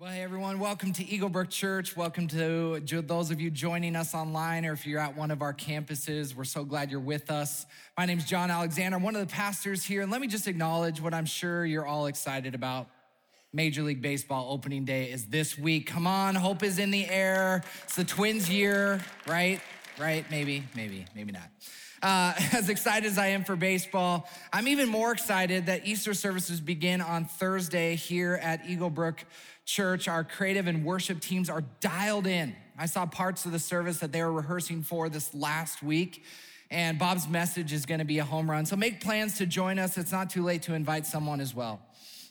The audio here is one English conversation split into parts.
Well, hey everyone, welcome to Eaglebrook Church. Welcome to those of you joining us online or if you're at one of our campuses. We're so glad you're with us. My name is John Alexander, I'm one of the pastors here, and let me just acknowledge what I'm sure you're all excited about. Major League Baseball opening day is this week. Come on, hope is in the air. It's the Twins year, right? Right? Maybe, maybe, maybe not. Uh, as excited as I am for baseball, I'm even more excited that Easter services begin on Thursday here at Eaglebrook church, our creative and worship teams are dialed in. I saw parts of the service that they were rehearsing for this last week. And Bob's message is gonna be a home run. So make plans to join us. It's not too late to invite someone as well.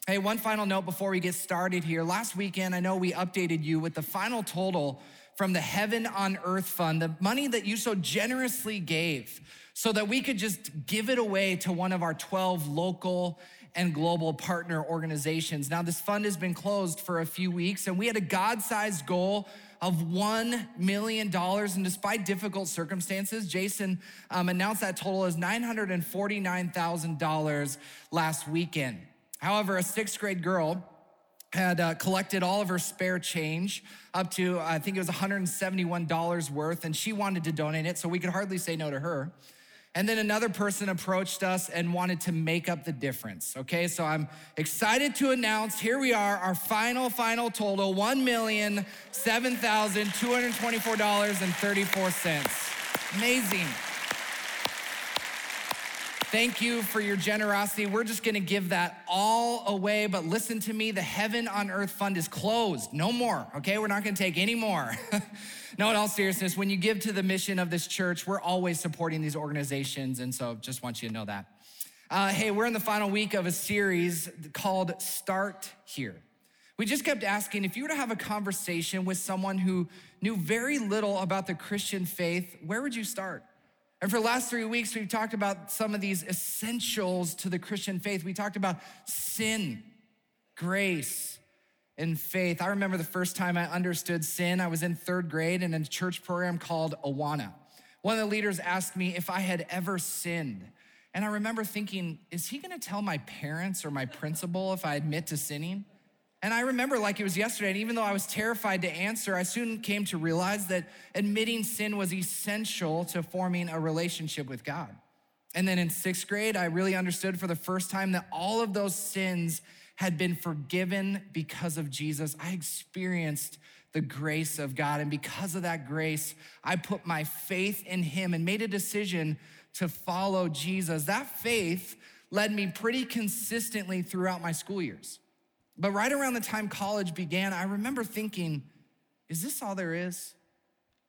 Hey, one final note before we get started here. Last weekend, I know we updated you with the final total from the Heaven on Earth Fund, the money that you so generously gave so that we could just give it away to one of our 12 local and global partner organizations. Now, this fund has been closed for a few weeks, and we had a God sized goal of $1 million. And despite difficult circumstances, Jason um, announced that total as $949,000 last weekend. However, a sixth grade girl had uh, collected all of her spare change up to, I think it was $171 worth, and she wanted to donate it, so we could hardly say no to her. And then another person approached us and wanted to make up the difference. Okay, so I'm excited to announce here we are, our final, final total $1,007,224.34. Amazing. Thank you for your generosity. We're just gonna give that all away, but listen to me the Heaven on Earth Fund is closed. No more, okay? We're not gonna take any more. no, in all seriousness, when you give to the mission of this church, we're always supporting these organizations, and so just want you to know that. Uh, hey, we're in the final week of a series called Start Here. We just kept asking if you were to have a conversation with someone who knew very little about the Christian faith, where would you start? And for the last three weeks, we've talked about some of these essentials to the Christian faith. We talked about sin, grace, and faith. I remember the first time I understood sin, I was in third grade in a church program called Awana. One of the leaders asked me if I had ever sinned. And I remember thinking, is he gonna tell my parents or my principal if I admit to sinning? And I remember like it was yesterday, and even though I was terrified to answer, I soon came to realize that admitting sin was essential to forming a relationship with God. And then in sixth grade, I really understood for the first time that all of those sins had been forgiven because of Jesus. I experienced the grace of God. And because of that grace, I put my faith in Him and made a decision to follow Jesus. That faith led me pretty consistently throughout my school years. But right around the time college began, I remember thinking, is this all there is?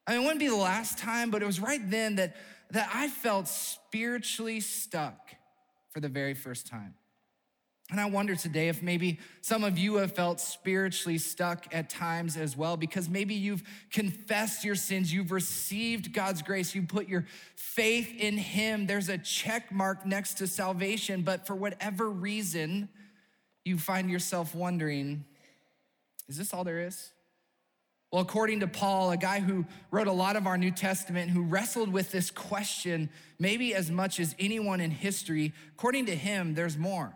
I mean, it wouldn't be the last time, but it was right then that, that I felt spiritually stuck for the very first time. And I wonder today if maybe some of you have felt spiritually stuck at times as well, because maybe you've confessed your sins, you've received God's grace, you put your faith in Him. There's a check mark next to salvation, but for whatever reason, you find yourself wondering is this all there is? Well, according to Paul, a guy who wrote a lot of our New Testament, who wrestled with this question maybe as much as anyone in history, according to him, there's more.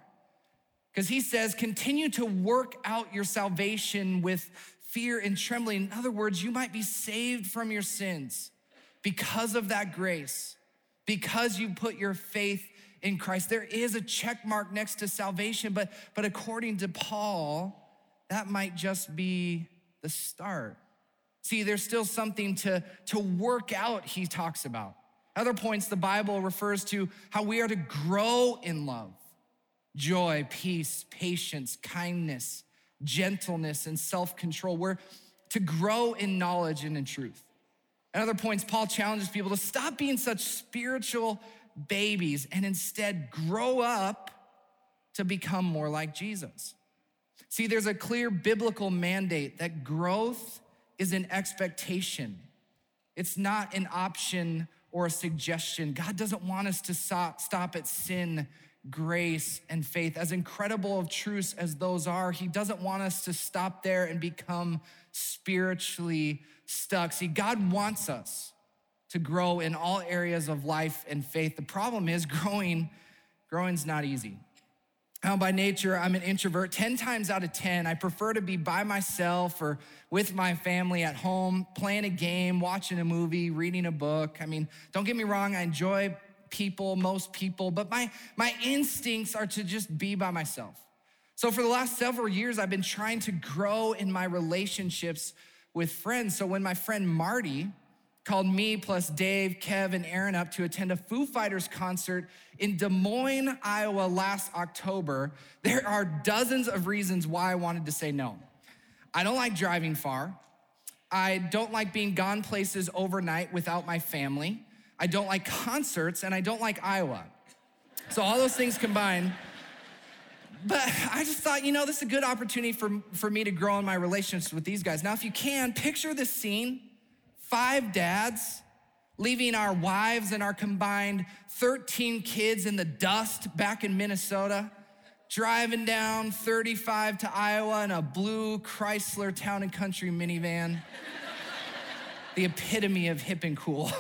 Because he says, continue to work out your salvation with fear and trembling. In other words, you might be saved from your sins because of that grace, because you put your faith in Christ. There is a check mark next to salvation, but, but according to Paul, that might just be the start. See, there's still something to, to work out, he talks about. Other points, the Bible refers to how we are to grow in love, joy, peace, patience, kindness, gentleness, and self control. We're to grow in knowledge and in truth. At other points, Paul challenges people to stop being such spiritual babies and instead grow up to become more like Jesus. See, there's a clear biblical mandate that growth is an expectation, it's not an option or a suggestion. God doesn't want us to stop at sin, grace, and faith. As incredible of truths as those are, He doesn't want us to stop there and become spiritually stuck. See, God wants us to grow in all areas of life and faith. The problem is growing, growing's not easy. how by nature I'm an introvert. 10 times out of 10, I prefer to be by myself or with my family at home, playing a game, watching a movie, reading a book. I mean, don't get me wrong, I enjoy people, most people, but my, my instincts are to just be by myself. So for the last several years, I've been trying to grow in my relationships with friends. So when my friend Marty, called me plus Dave, Kev, and Aaron up to attend a Foo Fighters concert in Des Moines, Iowa last October, there are dozens of reasons why I wanted to say no. I don't like driving far. I don't like being gone places overnight without my family. I don't like concerts, and I don't like Iowa. So, all those things combined. But I just thought, you know, this is a good opportunity for, for me to grow in my relationships with these guys. Now, if you can, picture this scene five dads leaving our wives and our combined 13 kids in the dust back in Minnesota, driving down 35 to Iowa in a blue Chrysler Town and Country minivan. the epitome of hip and cool.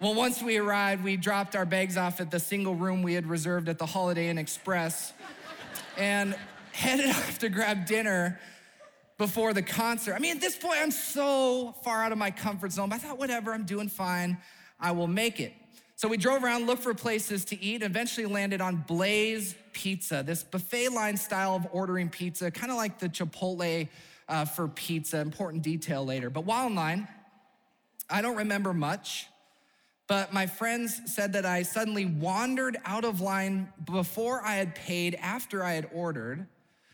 well, once we arrived, we dropped our bags off at the single room we had reserved at the Holiday Inn Express and headed off to grab dinner before the concert. I mean, at this point, I'm so far out of my comfort zone, but I thought, whatever, I'm doing fine. I will make it. So we drove around, looked for places to eat, and eventually landed on Blaze Pizza, this buffet line style of ordering pizza, kind of like the Chipotle uh, for pizza. Important detail later. But while in line, I don't remember much, but my friends said that I suddenly wandered out of line before I had paid, after I had ordered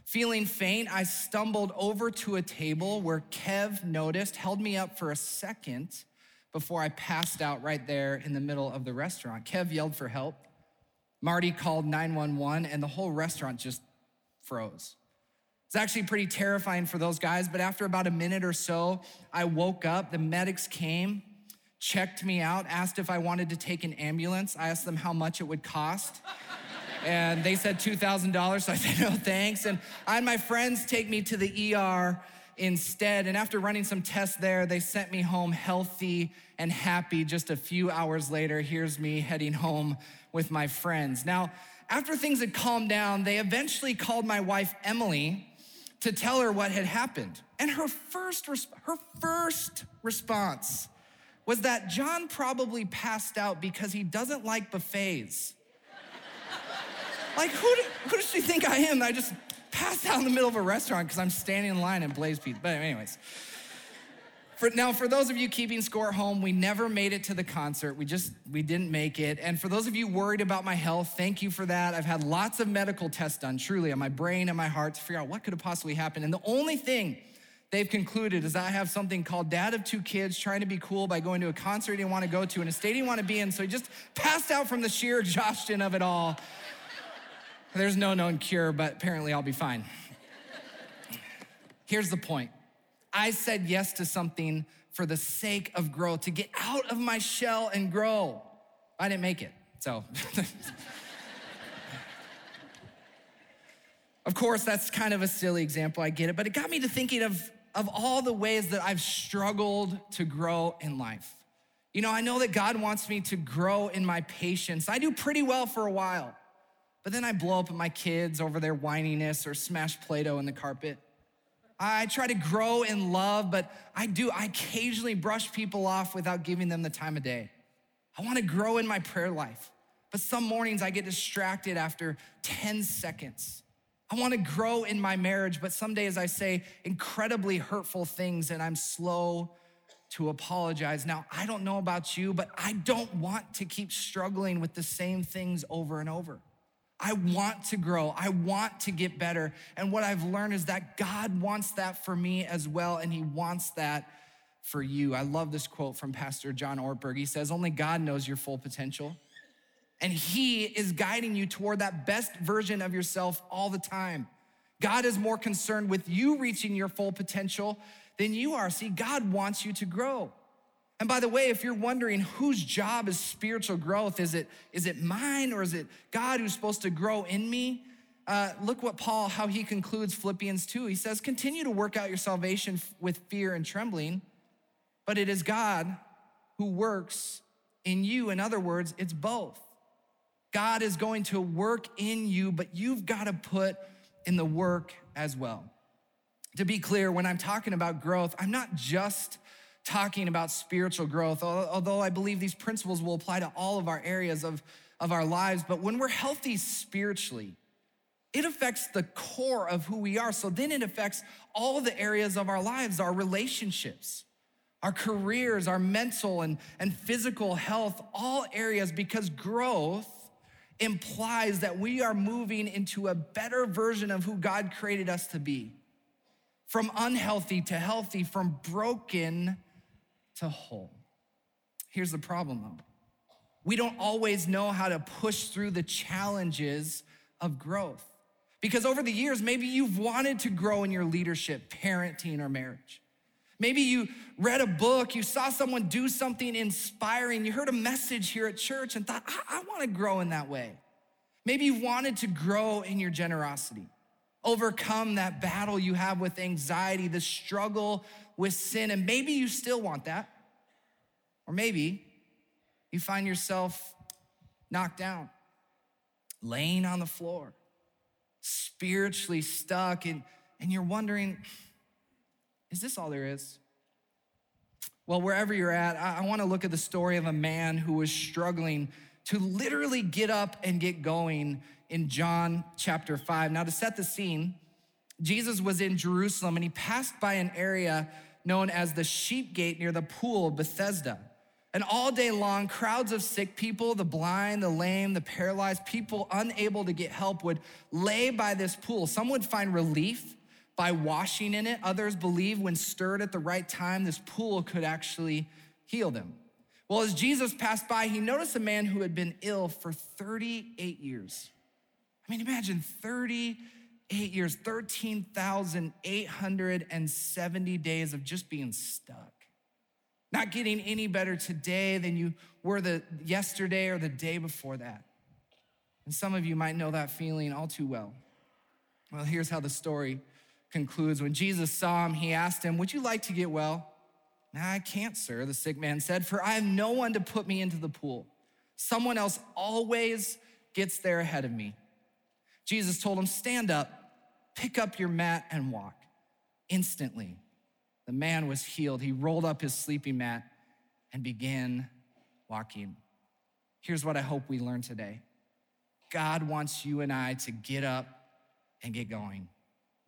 Feeling faint, I stumbled over to a table where Kev noticed, held me up for a second before I passed out right there in the middle of the restaurant. Kev yelled for help. Marty called 911, and the whole restaurant just froze. It's actually pretty terrifying for those guys, but after about a minute or so, I woke up. The medics came, checked me out, asked if I wanted to take an ambulance. I asked them how much it would cost and they said $2,000. So I said, no, thanks. And I had my friends take me to the ER instead. And after running some tests there, they sent me home healthy and happy. Just a few hours later, here's me heading home with my friends. Now, after things had calmed down, they eventually called my wife, Emily, to tell her what had happened. And her first, her first response was that John probably passed out because he doesn't like buffets. Like, who, do, who does she think I am? I just passed out in the middle of a restaurant because I'm standing in line at Blaze Pizza. But, anyways. For, now, for those of you keeping score at home, we never made it to the concert. We just, we didn't make it. And for those of you worried about my health, thank you for that. I've had lots of medical tests done, truly, on my brain and my heart to figure out what could have possibly happened. And the only thing they've concluded is I have something called dad of two kids trying to be cool by going to a concert he didn't want to go to and a state he didn't want to be in. So he just passed out from the sheer exhaustion of it all. There's no known cure, but apparently I'll be fine. Here's the point I said yes to something for the sake of growth, to get out of my shell and grow. I didn't make it, so. of course, that's kind of a silly example, I get it, but it got me to thinking of, of all the ways that I've struggled to grow in life. You know, I know that God wants me to grow in my patience. I do pretty well for a while. But then I blow up at my kids over their whininess or smash Play Doh in the carpet. I try to grow in love, but I do, I occasionally brush people off without giving them the time of day. I wanna grow in my prayer life, but some mornings I get distracted after 10 seconds. I wanna grow in my marriage, but some days I say incredibly hurtful things and I'm slow to apologize. Now, I don't know about you, but I don't want to keep struggling with the same things over and over. I want to grow. I want to get better. And what I've learned is that God wants that for me as well, and He wants that for you. I love this quote from Pastor John Ortberg. He says, Only God knows your full potential. And He is guiding you toward that best version of yourself all the time. God is more concerned with you reaching your full potential than you are. See, God wants you to grow. And by the way, if you're wondering whose job is spiritual growth, is it, is it mine or is it God who's supposed to grow in me? Uh, look what Paul, how he concludes Philippians 2. He says, Continue to work out your salvation with fear and trembling, but it is God who works in you. In other words, it's both. God is going to work in you, but you've got to put in the work as well. To be clear, when I'm talking about growth, I'm not just talking about spiritual growth, although I believe these principles will apply to all of our areas of, of our lives. But when we're healthy spiritually, it affects the core of who we are. So then it affects all the areas of our lives, our relationships, our careers, our mental and, and physical health, all areas, because growth implies that we are moving into a better version of who God created us to be. From unhealthy to healthy, from broken to whole. Here's the problem though we don't always know how to push through the challenges of growth. Because over the years, maybe you've wanted to grow in your leadership, parenting, or marriage. Maybe you read a book, you saw someone do something inspiring, you heard a message here at church and thought, I, I want to grow in that way. Maybe you wanted to grow in your generosity, overcome that battle you have with anxiety, the struggle with sin, and maybe you still want that. Or maybe you find yourself knocked down, laying on the floor, spiritually stuck, and, and you're wondering, is this all there is? Well, wherever you're at, I, I want to look at the story of a man who was struggling to literally get up and get going in John chapter 5. Now, to set the scene, Jesus was in Jerusalem and he passed by an area known as the sheep gate near the pool of Bethesda. And all day long, crowds of sick people, the blind, the lame, the paralyzed, people unable to get help would lay by this pool. Some would find relief by washing in it. Others believe when stirred at the right time, this pool could actually heal them. Well, as Jesus passed by, he noticed a man who had been ill for 38 years. I mean, imagine 38 years, 13,870 days of just being stuck. Not getting any better today than you were the yesterday or the day before that. And some of you might know that feeling all too well. Well, here's how the story concludes. When Jesus saw him, he asked him, Would you like to get well? I can't, sir, the sick man said, for I have no one to put me into the pool. Someone else always gets there ahead of me. Jesus told him, Stand up, pick up your mat, and walk. Instantly, the man was healed. He rolled up his sleeping mat and began walking. Here's what I hope we learn today God wants you and I to get up and get going.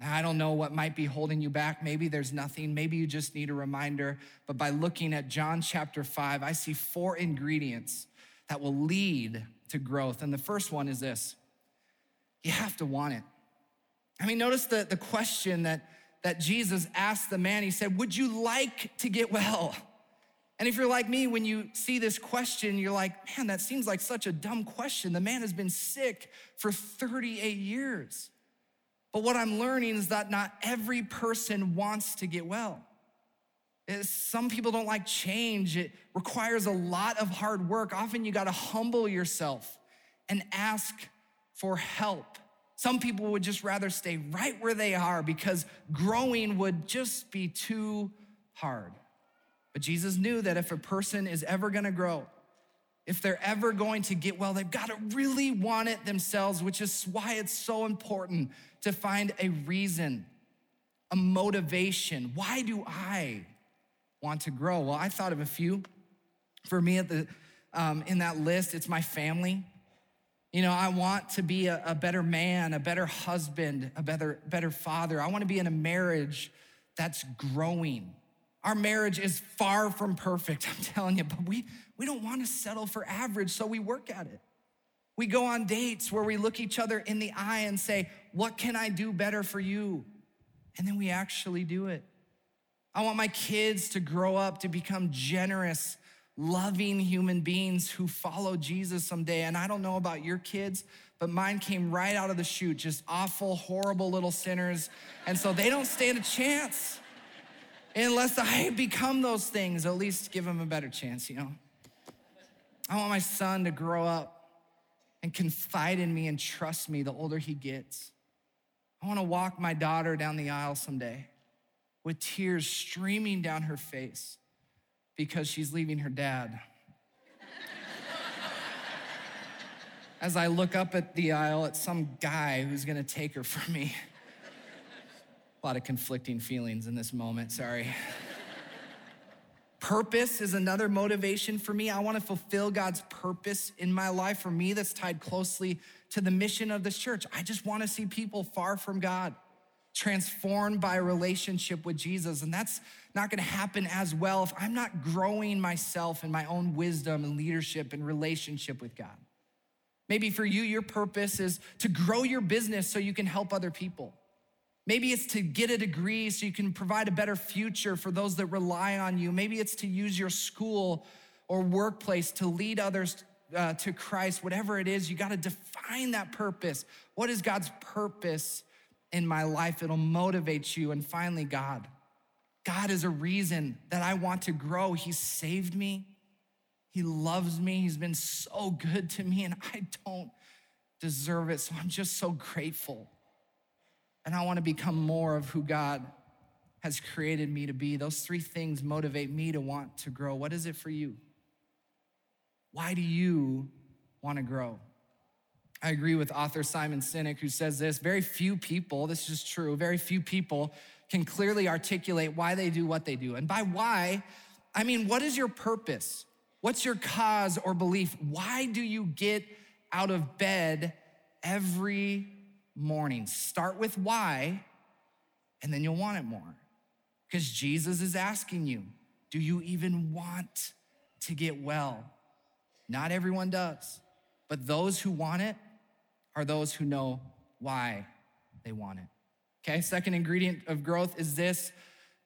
I don't know what might be holding you back. Maybe there's nothing. Maybe you just need a reminder. But by looking at John chapter 5, I see four ingredients that will lead to growth. And the first one is this you have to want it. I mean, notice the, the question that, that Jesus asked the man. He said, Would you like to get well? And if you're like me, when you see this question, you're like, man, that seems like such a dumb question. The man has been sick for 38 years. But what I'm learning is that not every person wants to get well. Some people don't like change. It requires a lot of hard work. Often you got to humble yourself and ask for help. Some people would just rather stay right where they are because growing would just be too hard. But Jesus knew that if a person is ever going to grow, if they're ever going to get well, they've got to really want it themselves, which is why it's so important to find a reason, a motivation. Why do I want to grow? Well, I thought of a few. For me, at the um, in that list, it's my family. You know, I want to be a, a better man, a better husband, a better, better father. I want to be in a marriage that's growing. Our marriage is far from perfect, I'm telling you, but we, we don't want to settle for average, so we work at it. We go on dates where we look each other in the eye and say, What can I do better for you? And then we actually do it. I want my kids to grow up to become generous, loving human beings who follow Jesus someday. And I don't know about your kids, but mine came right out of the chute, just awful, horrible little sinners. And so they don't stand a chance unless I become those things, at least give them a better chance, you know? I want my son to grow up and confide in me and trust me the older he gets. I wanna walk my daughter down the aisle someday with tears streaming down her face because she's leaving her dad. as I look up at the aisle at some guy who's gonna take her from me. A lot of conflicting feelings in this moment, sorry. Purpose is another motivation for me. I want to fulfill God's purpose in my life. For me, that's tied closely to the mission of this church. I just want to see people far from God, transformed by relationship with Jesus. And that's not going to happen as well if I'm not growing myself in my own wisdom and leadership and relationship with God. Maybe for you, your purpose is to grow your business so you can help other people. Maybe it's to get a degree so you can provide a better future for those that rely on you. Maybe it's to use your school or workplace to lead others uh, to Christ. Whatever it is, you got to define that purpose. What is God's purpose in my life? It'll motivate you. And finally, God. God is a reason that I want to grow. He saved me. He loves me. He's been so good to me, and I don't deserve it. So I'm just so grateful and I want to become more of who God has created me to be. Those three things motivate me to want to grow. What is it for you? Why do you want to grow? I agree with author Simon Sinek, who says this very few people, this is true, very few people can clearly articulate why they do what they do. And by why, I mean, what is your purpose? What's your cause or belief? Why do you get out of bed every morning. Start with why, and then you'll want it more. Because Jesus is asking you, do you even want to get well? Not everyone does, but those who want it are those who know why they want it. Okay, second ingredient of growth is this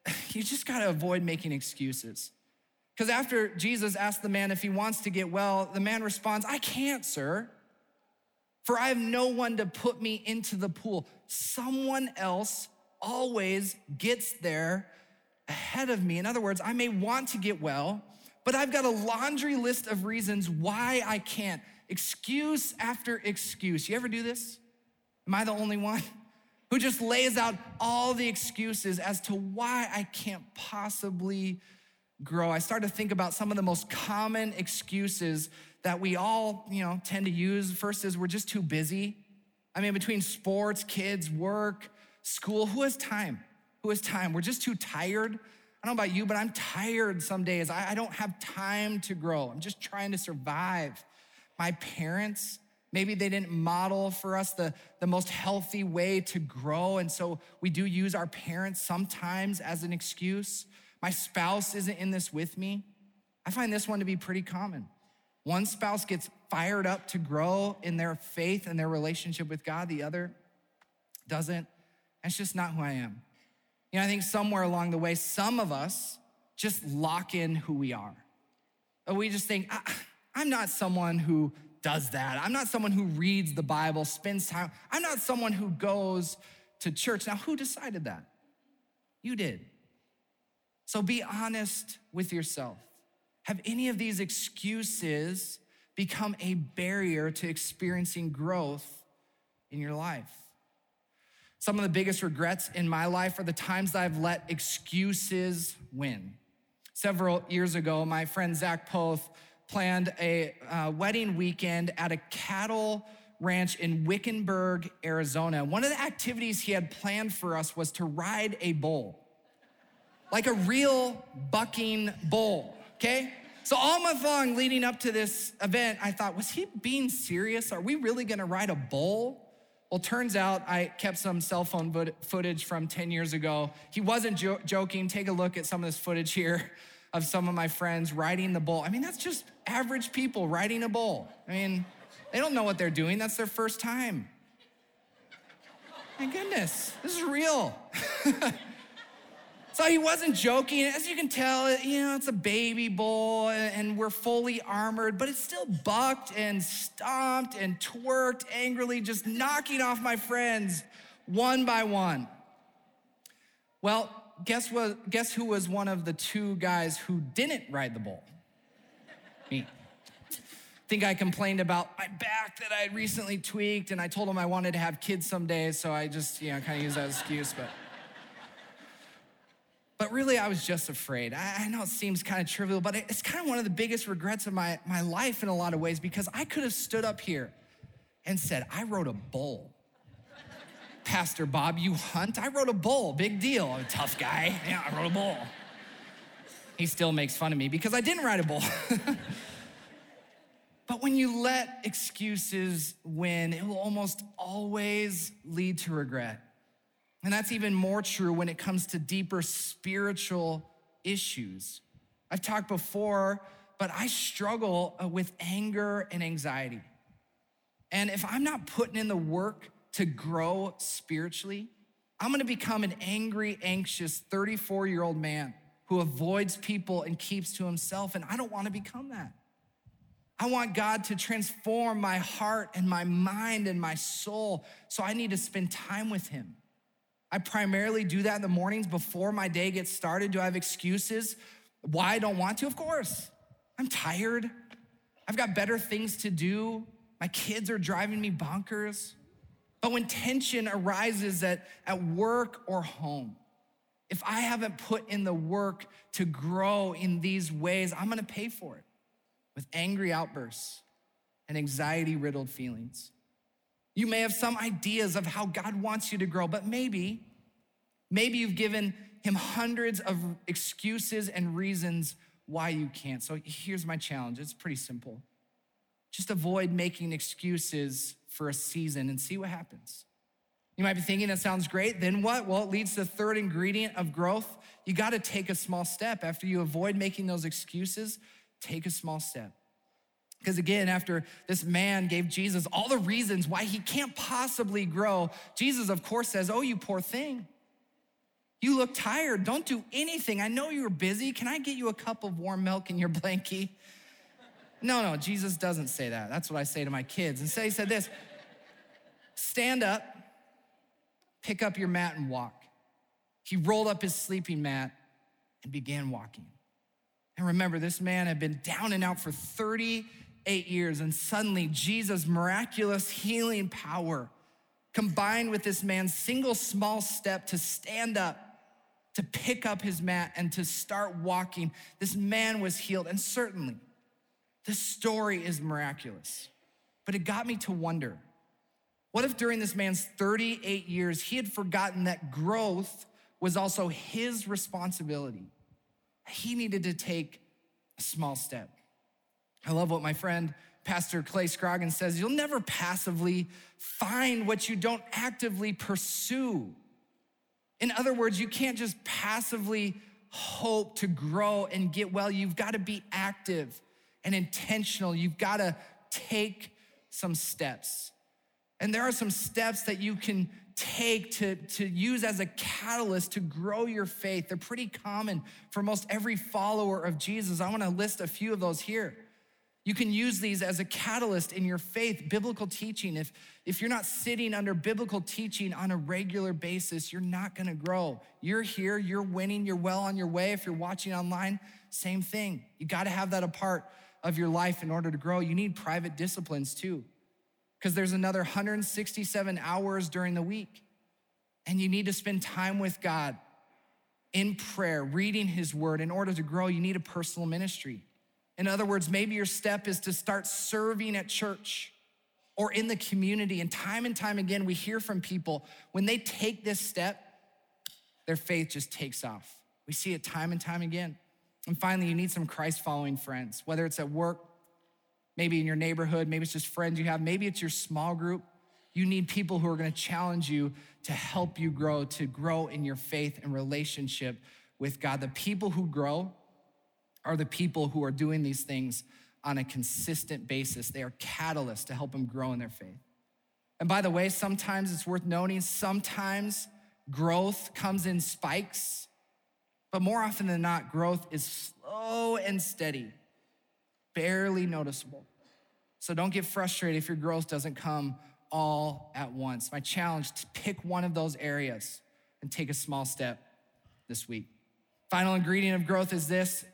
you just gotta avoid making excuses. Because after Jesus asked the man if he wants to get well, the man responds, I can't, sir for I have no one to put me into the pool. Someone else always gets there ahead of me. In other words, I may want to get well, but I've got a laundry list of reasons why I can't. Excuse after excuse. You ever do this? Am I the only one? Who just lays out all the excuses as to why I can't possibly grow. I started to think about some of the most common excuses that we all, you know, tend to use. First is we're just too busy. I mean, between sports, kids, work, school, who has time? Who has time? We're just too tired. I don't know about you, but I'm tired some days. I, I don't have time to grow. I'm just trying to survive. My parents, maybe they didn't model for us the, the most healthy way to grow. And so we do use our parents sometimes as an excuse. My spouse isn't in this with me. I find this one to be pretty common. One spouse gets fired up to grow in their faith and their relationship with God, the other doesn't. That's just not who I am. You know, I think somewhere along the way, some of us just lock in who we are. We just think, I'm not someone who does that. I'm not someone who reads the Bible, spends time. I'm not someone who goes to church. Now, who decided that? You did. So be honest with yourself. Have any of these excuses become a barrier to experiencing growth in your life? Some of the biggest regrets in my life are the times that I've let excuses win. Several years ago, my friend Zach Poth planned a uh, wedding weekend at a cattle ranch in Wickenburg, Arizona. One of the activities he had planned for us was to ride a bull, like a real bucking bull okay? So all month long leading up to this event, I thought, was he being serious? Are we really gonna ride a bull? Well, turns out I kept some cell phone footage from 10 years ago. He wasn't jo- joking. Take a look at some of this footage here of some of my friends riding the bull. I mean, that's just average people riding a bull. I mean, they don't know what they're doing, that's their first time. My goodness, this is real. So he wasn't joking. As you can tell, you know, it's a baby bull and we're fully armored, but it still bucked and stomped and twerked angrily, just knocking off my friends one by one. Well, guess what? Guess who was one of the two guys who didn't ride the bull? Me. I think I complained about my back that I had recently tweaked, and I told him I wanted to have kids someday, so I just, you know, kind of use that excuse, but. But really, I was just afraid. I, know it seems kind of trivial, but it's kind of one of the biggest regrets of my, my life in a lot of ways because I could have stood up here and said, I rode a bull. Pastor Bob, you hunt? I rode a bull. Big deal. I'm a tough guy. Yeah, I rode a bull. He still makes fun of me because I didn't ride a bull. but when you let excuses win, it will almost always lead to regret. And that's even more true when it comes to deeper spiritual issues. I've talked before, but I struggle uh, with anger and anxiety. And if I'm not putting in the work to grow spiritually, I'm gonna become an angry, anxious 34 year old man who avoids people and keeps to himself. And I don't wanna become that. I want God to transform my heart and my mind and my soul. So I need to spend time with Him. I primarily do that in the mornings before my day gets started. Do I have excuses why I don't want to? Of course. I'm tired. I've got better things to do. My kids are driving me bonkers. But when tension arises at, at work or home, if I haven't put in the work to grow in these ways, I'm gonna pay for it with angry outbursts and anxiety riddled feelings. You may have some ideas of how God wants you to grow, but maybe, maybe you've given him hundreds of excuses and reasons why you can't. So here's my challenge it's pretty simple. Just avoid making excuses for a season and see what happens. You might be thinking that sounds great. Then what? Well, it leads to the third ingredient of growth. You got to take a small step. After you avoid making those excuses, take a small step. Because again, after this man gave Jesus all the reasons why he can't possibly grow, Jesus, of course, says, Oh, you poor thing. You look tired. Don't do anything. I know you're busy. Can I get you a cup of warm milk in your blankie? No, no, Jesus doesn't say that. That's what I say to my kids. Instead, he said this stand up, pick up your mat, and walk. He rolled up his sleeping mat and began walking. And remember, this man had been down and out for 38 years, and suddenly Jesus' miraculous healing power combined with this man's single small step to stand up, to pick up his mat, and to start walking, this man was healed. And certainly, this story is miraculous. But it got me to wonder what if during this man's 38 years, he had forgotten that growth was also his responsibility? He needed to take a small step. I love what my friend Pastor Clay Scroggins says you'll never passively find what you don't actively pursue. In other words, you can't just passively hope to grow and get well. You've got to be active and intentional. You've got to take some steps. And there are some steps that you can take to, to use as a catalyst to grow your faith. They're pretty common for most every follower of Jesus. I want to list a few of those here. You can use these as a catalyst in your faith, biblical teaching. If, if you're not sitting under biblical teaching on a regular basis, you're not gonna grow. You're here, you're winning, you're well on your way. If you're watching online, same thing. You gotta have that a part of your life in order to grow. You need private disciplines too, because there's another 167 hours during the week. And you need to spend time with God in prayer, reading His word. In order to grow, you need a personal ministry. In other words, maybe your step is to start serving at church or in the community. And time and time again, we hear from people when they take this step, their faith just takes off. We see it time and time again. And finally, you need some Christ following friends, whether it's at work, maybe in your neighborhood, maybe it's just friends you have, maybe it's your small group. You need people who are gonna challenge you to help you grow, to grow in your faith and relationship with God. The people who grow are the people who are doing these things on a consistent basis. They are catalysts to help them grow in their faith. And by the way, sometimes it's worth noting, sometimes growth comes in spikes, but more often than not, growth is slow and steady, barely noticeable. So don't get frustrated if your growth doesn't come all at once. My challenge to pick one of those areas and take a small step this week. Final ingredient of growth is this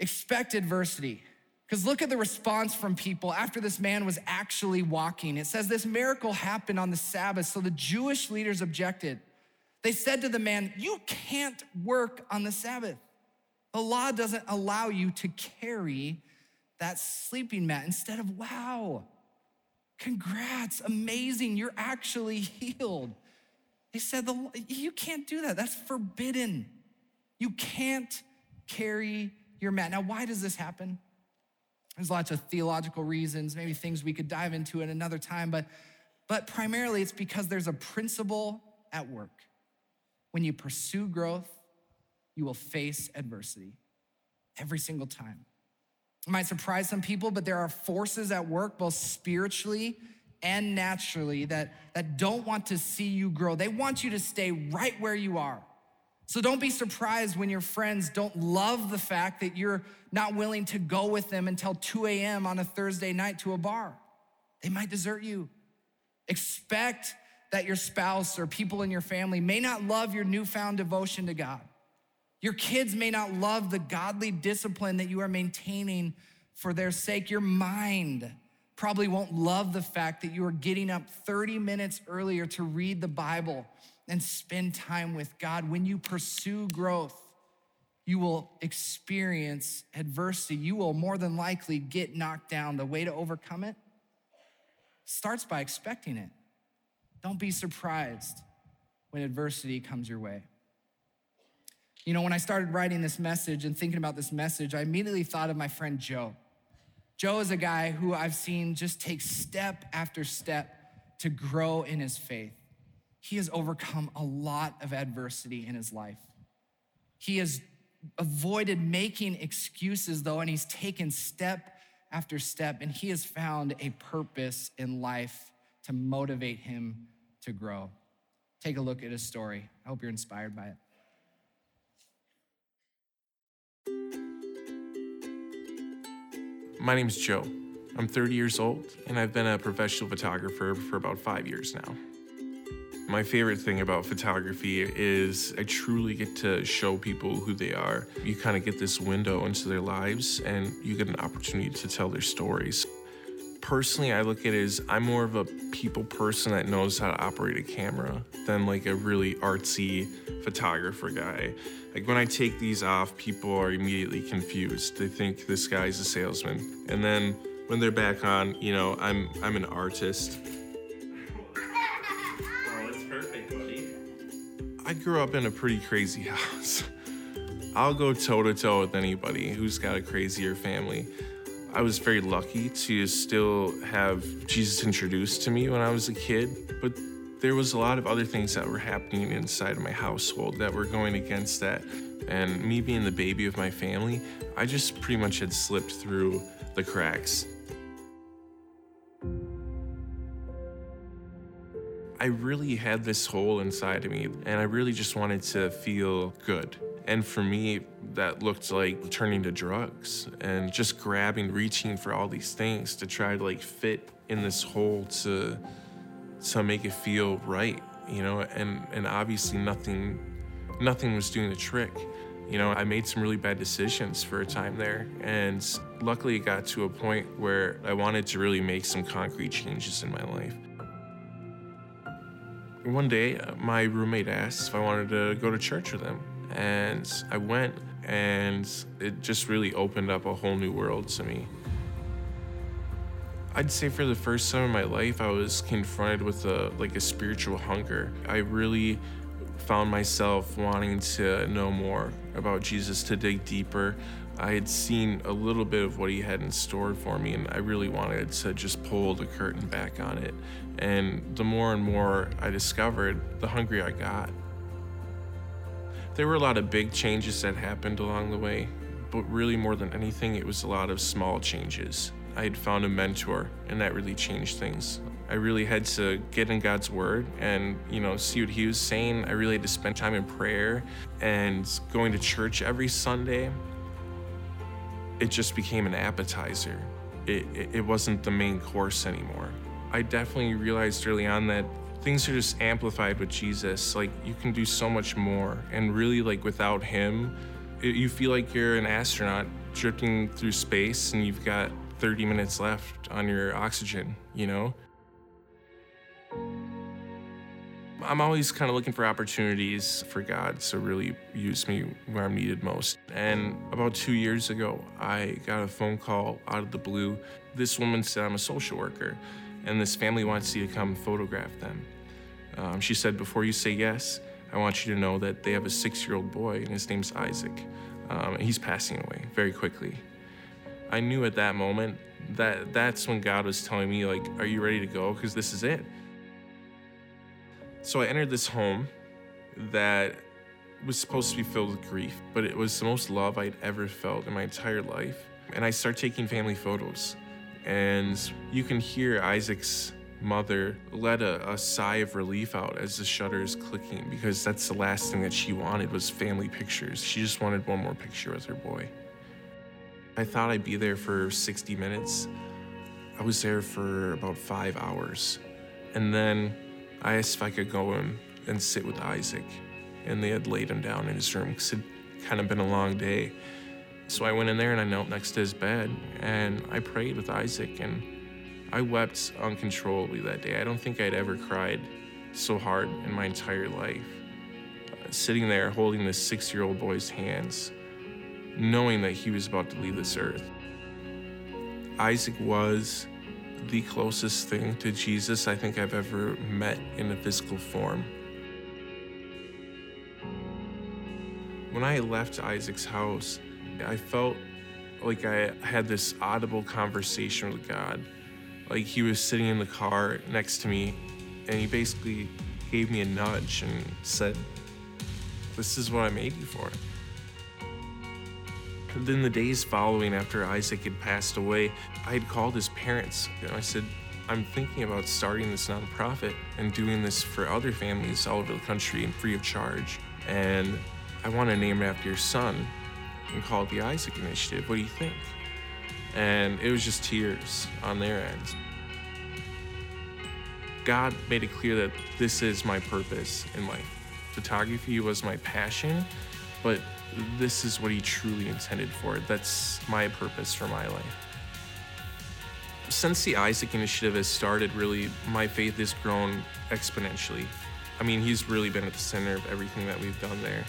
expect adversity. Because look at the response from people after this man was actually walking. It says this miracle happened on the Sabbath, so the Jewish leaders objected. They said to the man, You can't work on the Sabbath. The law doesn't allow you to carry that sleeping mat. Instead of, wow, Congrats, amazing, you're actually healed. They said, the, You can't do that, that's forbidden. You can't carry your mat. Now, why does this happen? There's lots of theological reasons, maybe things we could dive into at another time, but, but primarily it's because there's a principle at work. When you pursue growth, you will face adversity every single time. It might surprise some people, but there are forces at work, both spiritually and naturally, that, that don't want to see you grow. They want you to stay right where you are. So don't be surprised when your friends don't love the fact that you're not willing to go with them until 2 a.m. on a Thursday night to a bar. They might desert you. Expect that your spouse or people in your family may not love your newfound devotion to God. Your kids may not love the godly discipline that you are maintaining for their sake. Your mind probably won't love the fact that you are getting up 30 minutes earlier to read the Bible and spend time with God. When you pursue growth, you will experience adversity. You will more than likely get knocked down. The way to overcome it starts by expecting it. Don't be surprised when adversity comes your way. You know, when I started writing this message and thinking about this message, I immediately thought of my friend Joe. Joe is a guy who I've seen just take step after step to grow in his faith. He has overcome a lot of adversity in his life. He has avoided making excuses, though, and he's taken step after step, and he has found a purpose in life to motivate him to grow. Take a look at his story. I hope you're inspired by it. My name is Joe. I'm 30 years old, and I've been a professional photographer for about five years now. My favorite thing about photography is I truly get to show people who they are. You kind of get this window into their lives, and you get an opportunity to tell their stories. Personally, I look at it as I'm more of a people person that knows how to operate a camera than like a really artsy photographer guy. Like when I take these off, people are immediately confused. They think this guy's a salesman. And then when they're back on, you know, I'm I'm an artist. Oh, that's perfect, buddy. I grew up in a pretty crazy house. I'll go toe to toe with anybody who's got a crazier family. I was very lucky to still have Jesus introduced to me when I was a kid, but there was a lot of other things that were happening inside of my household that were going against that. And me being the baby of my family, I just pretty much had slipped through the cracks. I really had this hole inside of me, and I really just wanted to feel good. And for me, that looked like turning to drugs and just grabbing, reaching for all these things to try to like fit in this hole to to make it feel right, you know, and and obviously nothing nothing was doing the trick. You know, I made some really bad decisions for a time there, and luckily it got to a point where I wanted to really make some concrete changes in my life. One day, uh, my roommate asked if I wanted to go to church with him, and I went, and it just really opened up a whole new world to me. I'd say for the first time in my life, I was confronted with a like a spiritual hunger. I really found myself wanting to know more about Jesus, to dig deeper. I had seen a little bit of what he had in store for me, and I really wanted to just pull the curtain back on it. And the more and more I discovered, the hungrier I got. There were a lot of big changes that happened along the way, but really more than anything, it was a lot of small changes. I had found a mentor, and that really changed things. I really had to get in God's word and, you know, see what he was saying. I really had to spend time in prayer and going to church every Sunday. It just became an appetizer. It, it, it wasn't the main course anymore. I definitely realized early on that things are just amplified with Jesus. Like you can do so much more. And really, like without him, it, you feel like you're an astronaut drifting through space and you've got 30 minutes left on your oxygen, you know? I'm always kind of looking for opportunities for God to really use me where I'm needed most. And about two years ago, I got a phone call out of the blue. This woman said I'm a social worker. And this family wants you to come photograph them. Um, she said, Before you say yes, I want you to know that they have a six year old boy, and his name's Isaac. Um, and he's passing away very quickly. I knew at that moment that that's when God was telling me, like, are you ready to go? Because this is it. So I entered this home that was supposed to be filled with grief, but it was the most love I'd ever felt in my entire life. And I start taking family photos, and you can hear Isaac's mother let a, a, sigh of relief out as the shutter is clicking because that's the last thing that she wanted was family pictures. She just wanted one more picture with her boy. I thought I'd be there for 60 minutes. I was there for about five hours. And then I asked if I could go in and sit with Isaac. And they had laid him down in his room because it had kind of been a long day. So I went in there and I knelt next to his bed and I prayed with Isaac and I wept uncontrollably that day. I don't think I'd ever cried so hard in my entire life. Uh, sitting there holding this six year old boy's hands knowing that he was about to leave this earth. Isaac was the closest thing to Jesus I think I've ever met in a physical form. When I left Isaac's house, I felt like I had this audible conversation with God. Like he was sitting in the car next to me, and he basically gave me a nudge and said, This is what I made you for. Then the days following after Isaac had passed away, I had called his parents. and I said, I'm thinking about starting this nonprofit and doing this for other families all over the country and free of charge. And I want to name it after your son and call it the Isaac Initiative. What do you think? And it was just tears on their end. God made it clear that this is my purpose in life. Photography was my passion, but this is what he truly intended for. That's my purpose for my life. Since the Isaac Initiative has started, really, my faith has grown exponentially. I mean, he's really been at the center of everything that we've done there.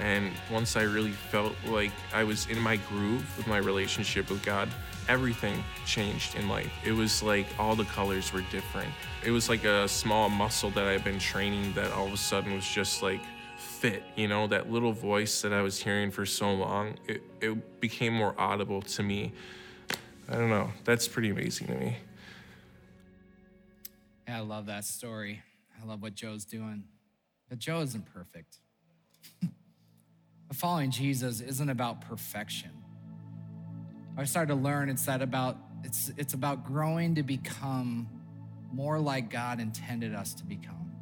And once I really felt like I was in my groove with my relationship with God, everything changed in life. It was like all the colors were different. It was like a small muscle that I've been training that all of a sudden was just like fit, you know, that little voice that I was hearing for so long, it, it became more audible to me. I don't know. That's pretty amazing to me. Yeah, I love that story. I love what Joe's doing. But Joe isn't perfect. Following Jesus isn't about perfection. I started to learn it's that about it's it's about growing to become more like God intended us to become.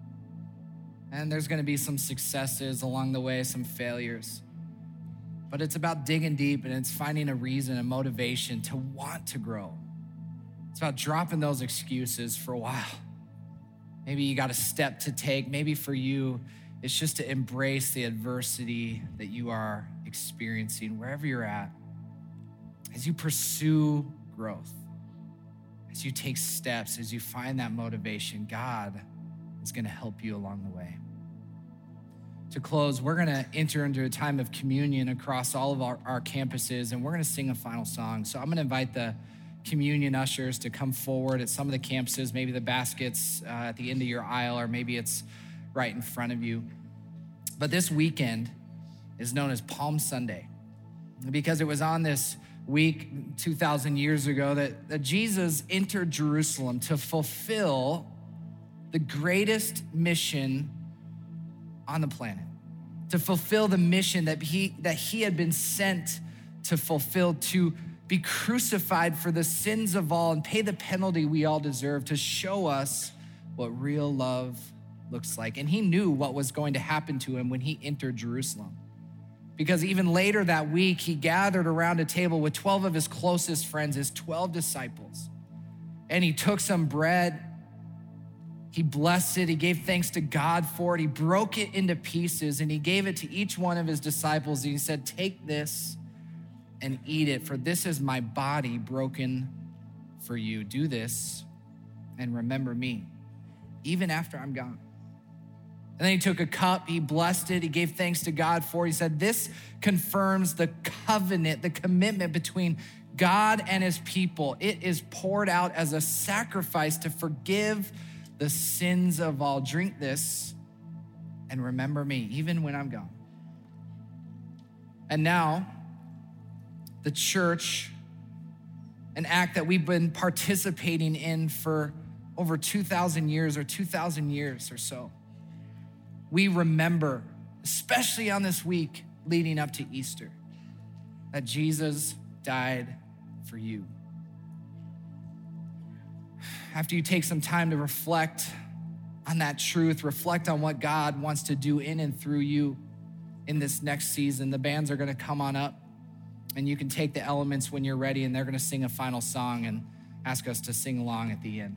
And there's going to be some successes along the way, some failures. But it's about digging deep and it's finding a reason, a motivation to want to grow. It's about dropping those excuses for a while. Maybe you got a step to take. Maybe for you, it's just to embrace the adversity that you are experiencing wherever you're at. As you pursue growth, as you take steps, as you find that motivation, God is going to help you along the way. To close, we're going to enter into a time of communion across all of our, our campuses, and we're going to sing a final song. So I'm going to invite the communion ushers to come forward at some of the campuses, maybe the baskets uh, at the end of your aisle, or maybe it's right in front of you. But this weekend is known as Palm Sunday because it was on this week 2,000 years ago that, that Jesus entered Jerusalem to fulfill the greatest mission on the planet, to fulfill the mission that he, that he had been sent to fulfill, to be crucified for the sins of all and pay the penalty we all deserve, to show us what real love looks like. And he knew what was going to happen to him when he entered Jerusalem. Because even later that week, he gathered around a table with 12 of his closest friends, his 12 disciples. And he took some bread he blessed it. He gave thanks to God for it. He broke it into pieces and he gave it to each one of his disciples. And he said, Take this and eat it, for this is my body broken for you. Do this and remember me, even after I'm gone. And then he took a cup, he blessed it, he gave thanks to God for it. He said, This confirms the covenant, the commitment between God and his people. It is poured out as a sacrifice to forgive the sins of all. Drink this and remember me, even when I'm gone. And now, the church, an act that we've been participating in for over 2,000 years or 2,000 years or so. We remember, especially on this week leading up to Easter, that Jesus died for you. After you take some time to reflect on that truth, reflect on what God wants to do in and through you in this next season, the bands are going to come on up and you can take the elements when you're ready and they're going to sing a final song and ask us to sing along at the end.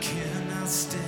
cannot stay.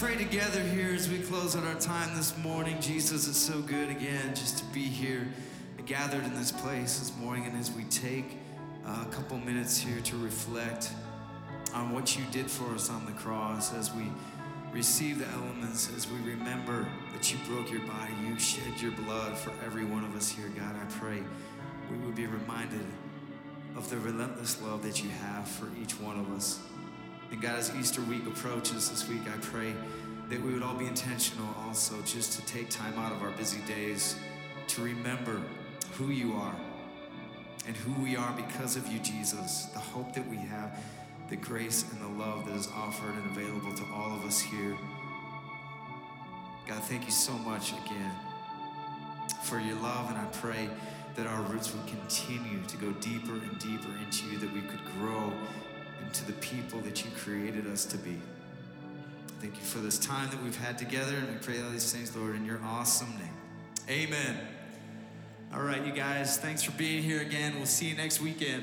Together here as we close out our time this morning. Jesus, it's so good again just to be here gathered in this place this morning and as we take uh, a couple minutes here to reflect on what you did for us on the cross, as we receive the elements, as we remember that you broke your body, you shed your blood for every one of us here, God, I pray we would be reminded of the relentless love that you have for each one of us. And God, as Easter week approaches this week, I pray that we would all be intentional also just to take time out of our busy days to remember who you are and who we are because of you, Jesus, the hope that we have, the grace and the love that is offered and available to all of us here. God, thank you so much again for your love, and I pray that our roots would continue to go deeper and deeper into you, that we could grow into the people that you created us to be. Thank you for this time that we've had together, and we pray all these things, Lord, in your awesome name. Amen. All right, you guys, thanks for being here again. We'll see you next weekend.